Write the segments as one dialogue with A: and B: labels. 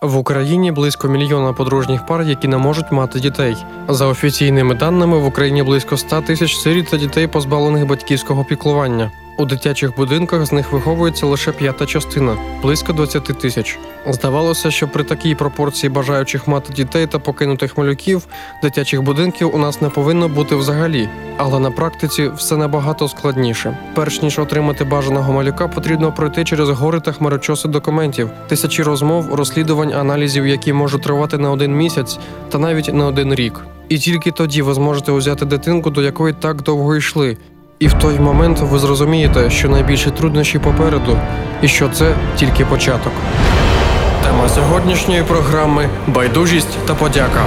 A: В Україні близько мільйона подружніх пар, які не можуть мати дітей. За офіційними даними, в Україні близько 100 тисяч сиріт та дітей, позбавлених батьківського піклування. У дитячих будинках з них виховується лише п'ята частина близько 20 тисяч. Здавалося, що при такій пропорції бажаючих мати дітей та покинутих малюків дитячих будинків у нас не повинно бути взагалі, але на практиці все набагато складніше. Перш ніж отримати бажаного малюка, потрібно пройти через гори та хмарочоси документів, тисячі розмов, розслідувань, аналізів, які можуть тривати на один місяць та навіть на один рік. І тільки тоді ви зможете узяти дитинку, до якої так довго йшли. І в той момент ви зрозумієте, що найбільші труднощі попереду, і що це тільки початок. Тема сьогоднішньої програми байдужість та подяка.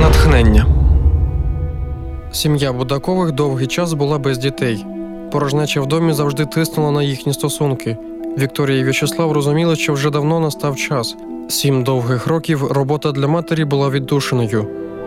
A: Натхнення. Сім'я Будакових довгий час була без дітей. Порожнеча в домі завжди тиснула на їхні стосунки. Вікторія і В'ячеслав розуміли, що вже давно настав час. Сім довгих років робота для матері була віддушеною.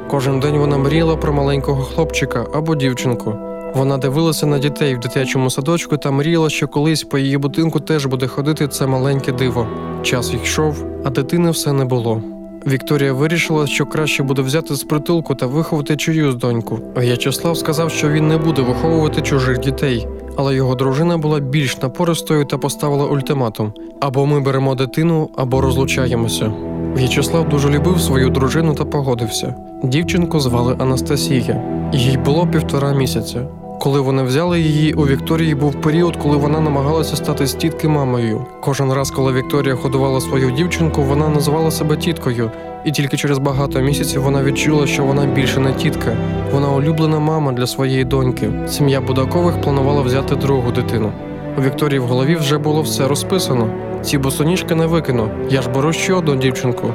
A: Кожен день вона мріяла про маленького хлопчика або дівчинку. Вона дивилася на дітей в дитячому садочку та мріяла, що колись по її будинку теж буде ходити це маленьке диво. Час йшов, а дитини все не було. Вікторія вирішила, що краще буде взяти з притулку та виховати чиюсь доньку. В'ячеслав сказав, що він не буде виховувати чужих дітей, але його дружина була більш напористою та поставила ультиматум: або ми беремо дитину, або розлучаємося. В'ячеслав дуже любив свою дружину та погодився. Дівчинку звали Анастасія. Їй було півтора місяця. Коли вони взяли її, у Вікторії був період, коли вона намагалася стати з тітки мамою. Кожен раз, коли Вікторія ходувала свою дівчинку, вона називала себе тіткою, і тільки через багато місяців вона відчула, що вона більше не тітка, вона улюблена мама для своєї доньки. Сім'я Будакових планувала взяти другу дитину. У Вікторії в голові вже було все розписано. Ці босоніжки не викину. Я ж беру ще одну дівчинку.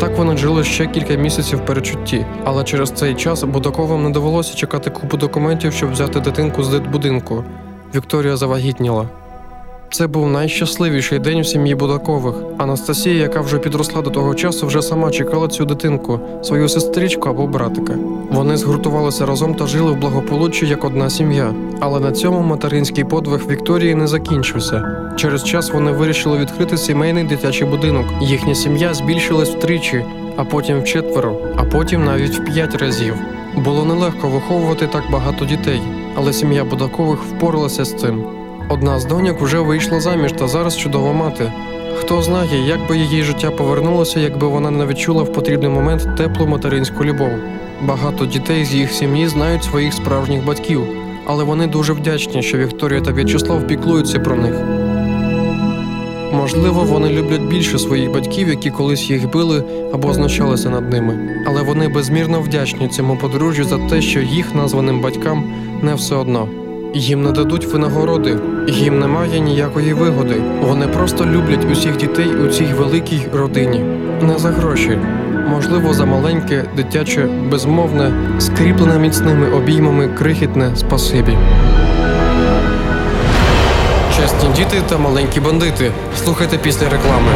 A: Так вони жили ще кілька місяців перечутті, але через цей час Будаковим не довелося чекати купу документів, щоб взяти дитинку з дитбудинку. Вікторія завагітніла. Це був найщасливіший день в сім'ї Будакових. Анастасія, яка вже підросла до того часу, вже сама чекала цю дитинку, свою сестричку або братика. Вони згуртувалися разом та жили в благополуччі як одна сім'я. Але на цьому материнський подвиг Вікторії не закінчився. Через час вони вирішили відкрити сімейний дитячий будинок. Їхня сім'я збільшилась втричі, а потім в четверо, а потім навіть в п'ять разів. Було нелегко виховувати так багато дітей, але сім'я Будакових впоралася з цим. Одна з доньок вже вийшла заміж та зараз чудова мати. Хто знає, як би її життя повернулося, якби вона не відчула в потрібний момент теплу материнську любов. Багато дітей з їх сім'ї знають своїх справжніх батьків, але вони дуже вдячні, що Вікторія та В'ячеслав піклуються про них. Можливо, вони люблять більше своїх батьків, які колись їх били або знущалися над ними, але вони безмірно вдячні цьому подружжю за те, що їх названим батькам не все одно. Їм не дадуть винагороди, їм немає ніякої вигоди. Вони просто люблять усіх дітей у цій великій родині. Не за гроші, можливо, за маленьке, дитяче, безмовне, скріплене міцними обіймами крихітне спасибі. Чесні діти та маленькі бандити. Слухайте після реклами.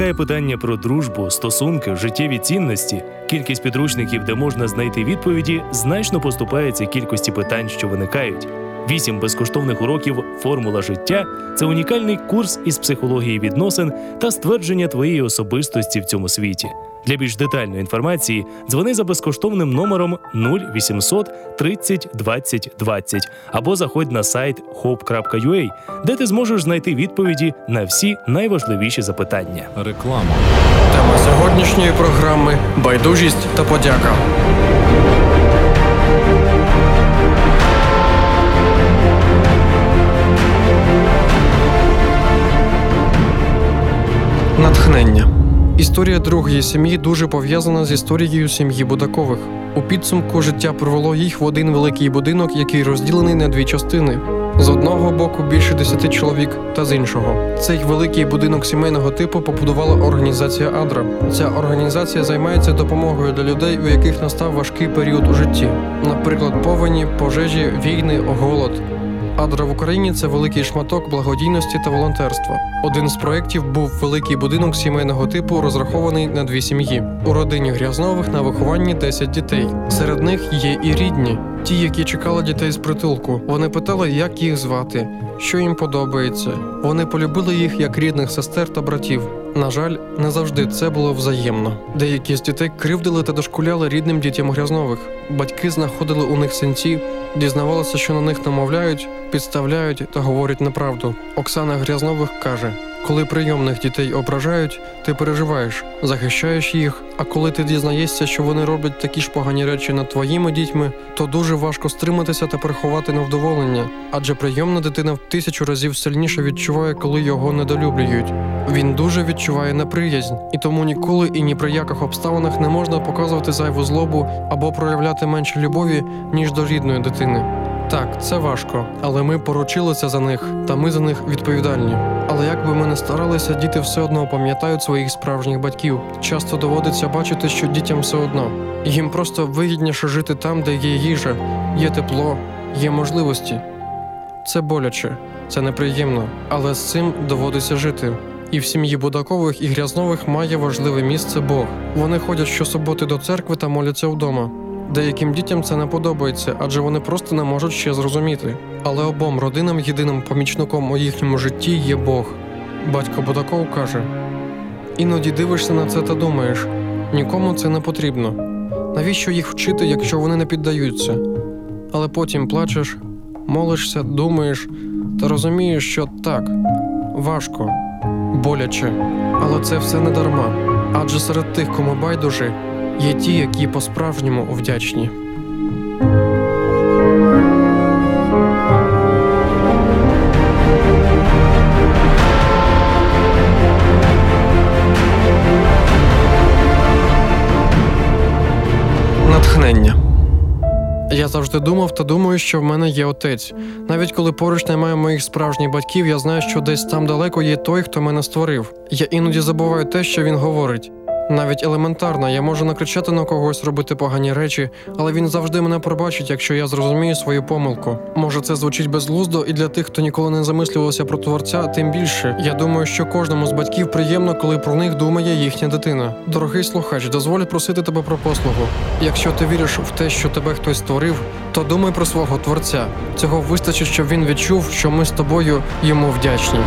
B: Виникає питання про дружбу, стосунки, життєві цінності, кількість підручників, де можна знайти відповіді, значно поступається кількості питань, що виникають. Вісім безкоштовних уроків Формула життя це унікальний курс із психології відносин та ствердження твоєї особистості в цьому світі. Для більш детальної інформації дзвони за безкоштовним номером 0800 30 20 20 або заходь на сайт hope.ua, де ти зможеш знайти відповіді на всі найважливіші запитання.
C: Реклама.
A: Тема сьогоднішньої програми байдужість та подяка. Натхнення. Історія другої сім'ї дуже пов'язана з історією сім'ї Будакових. У підсумку життя привело їх в один великий будинок, який розділений на дві частини. З одного боку більше десяти чоловік, та з іншого. Цей великий будинок сімейного типу побудувала організація Адра. Ця організація займається допомогою для людей, у яких настав важкий період у житті, наприклад, повені, пожежі, війни, голод. Адра в Україні це великий шматок благодійності та волонтерства. Один з проєктів був великий будинок сімейного типу, розрахований на дві сім'ї. У родині Грязнових на вихованні 10 дітей. Серед них є і рідні, ті, які чекали дітей з притулку. Вони питали, як їх звати, що їм подобається. Вони полюбили їх як рідних сестер та братів. На жаль, не завжди це було взаємно. Деякі з дітей кривдили та дошкуляли рідним дітям Грязнових. Батьки знаходили у них синці, дізнавалися, що на них намовляють, підставляють та говорять неправду. Оксана Грязнових каже: коли прийомних дітей ображають, ти переживаєш, захищаєш їх. А коли ти дізнаєшся, що вони роблять такі ж погані речі над твоїми дітьми, то дуже важко стриматися та приховати невдоволення, адже прийомна дитина в тисячу разів сильніше відчуває, коли його недолюблюють. Він дуже відчуває неприязнь, і тому ніколи і ні при яких обставинах не можна показувати зайву злобу або проявляти менше любові, ніж до рідної дитини. Так, це важко, але ми поручилися за них, та ми за них відповідальні. Але як би ми не старалися, діти все одно пам'ятають своїх справжніх батьків. Часто доводиться бачити, що дітям все одно. Їм просто вигідніше жити там, де є їжа, є тепло, є можливості. Це боляче, це неприємно, але з цим доводиться жити. І в сім'ї Будакових і Грязнових має важливе місце Бог. Вони ходять щосуботи до церкви та моляться вдома. Деяким дітям це не подобається, адже вони просто не можуть ще зрозуміти. Але обом родинам єдиним помічником у їхньому житті є Бог. Батько Будаков каже: іноді дивишся на це та думаєш, нікому це не потрібно. Навіщо їх вчити, якщо вони не піддаються? Але потім плачеш, молишся, думаєш та розумієш, що так, важко, боляче, але це все не дарма. Адже серед тих, кому байдуже, є ті, які по-справжньому вдячні. Натхнення. Я завжди думав та думаю, що в мене є отець. Навіть коли поруч немає моїх справжніх батьків, я знаю, що десь там далеко є той, хто мене створив. Я іноді забуваю те, що він говорить. Навіть елементарно, я можу накричати на когось, робити погані речі, але він завжди мене пробачить, якщо я зрозумію свою помилку. Може, це звучить безглуздо, і для тих, хто ніколи не замислювався про творця, тим більше. Я думаю, що кожному з батьків приємно, коли про них думає їхня дитина. Дорогий слухач, дозволь просити тебе про послугу. Якщо ти віриш в те, що тебе хтось створив, то думай про свого творця. Цього вистачить, щоб він відчув, що ми з тобою йому вдячні.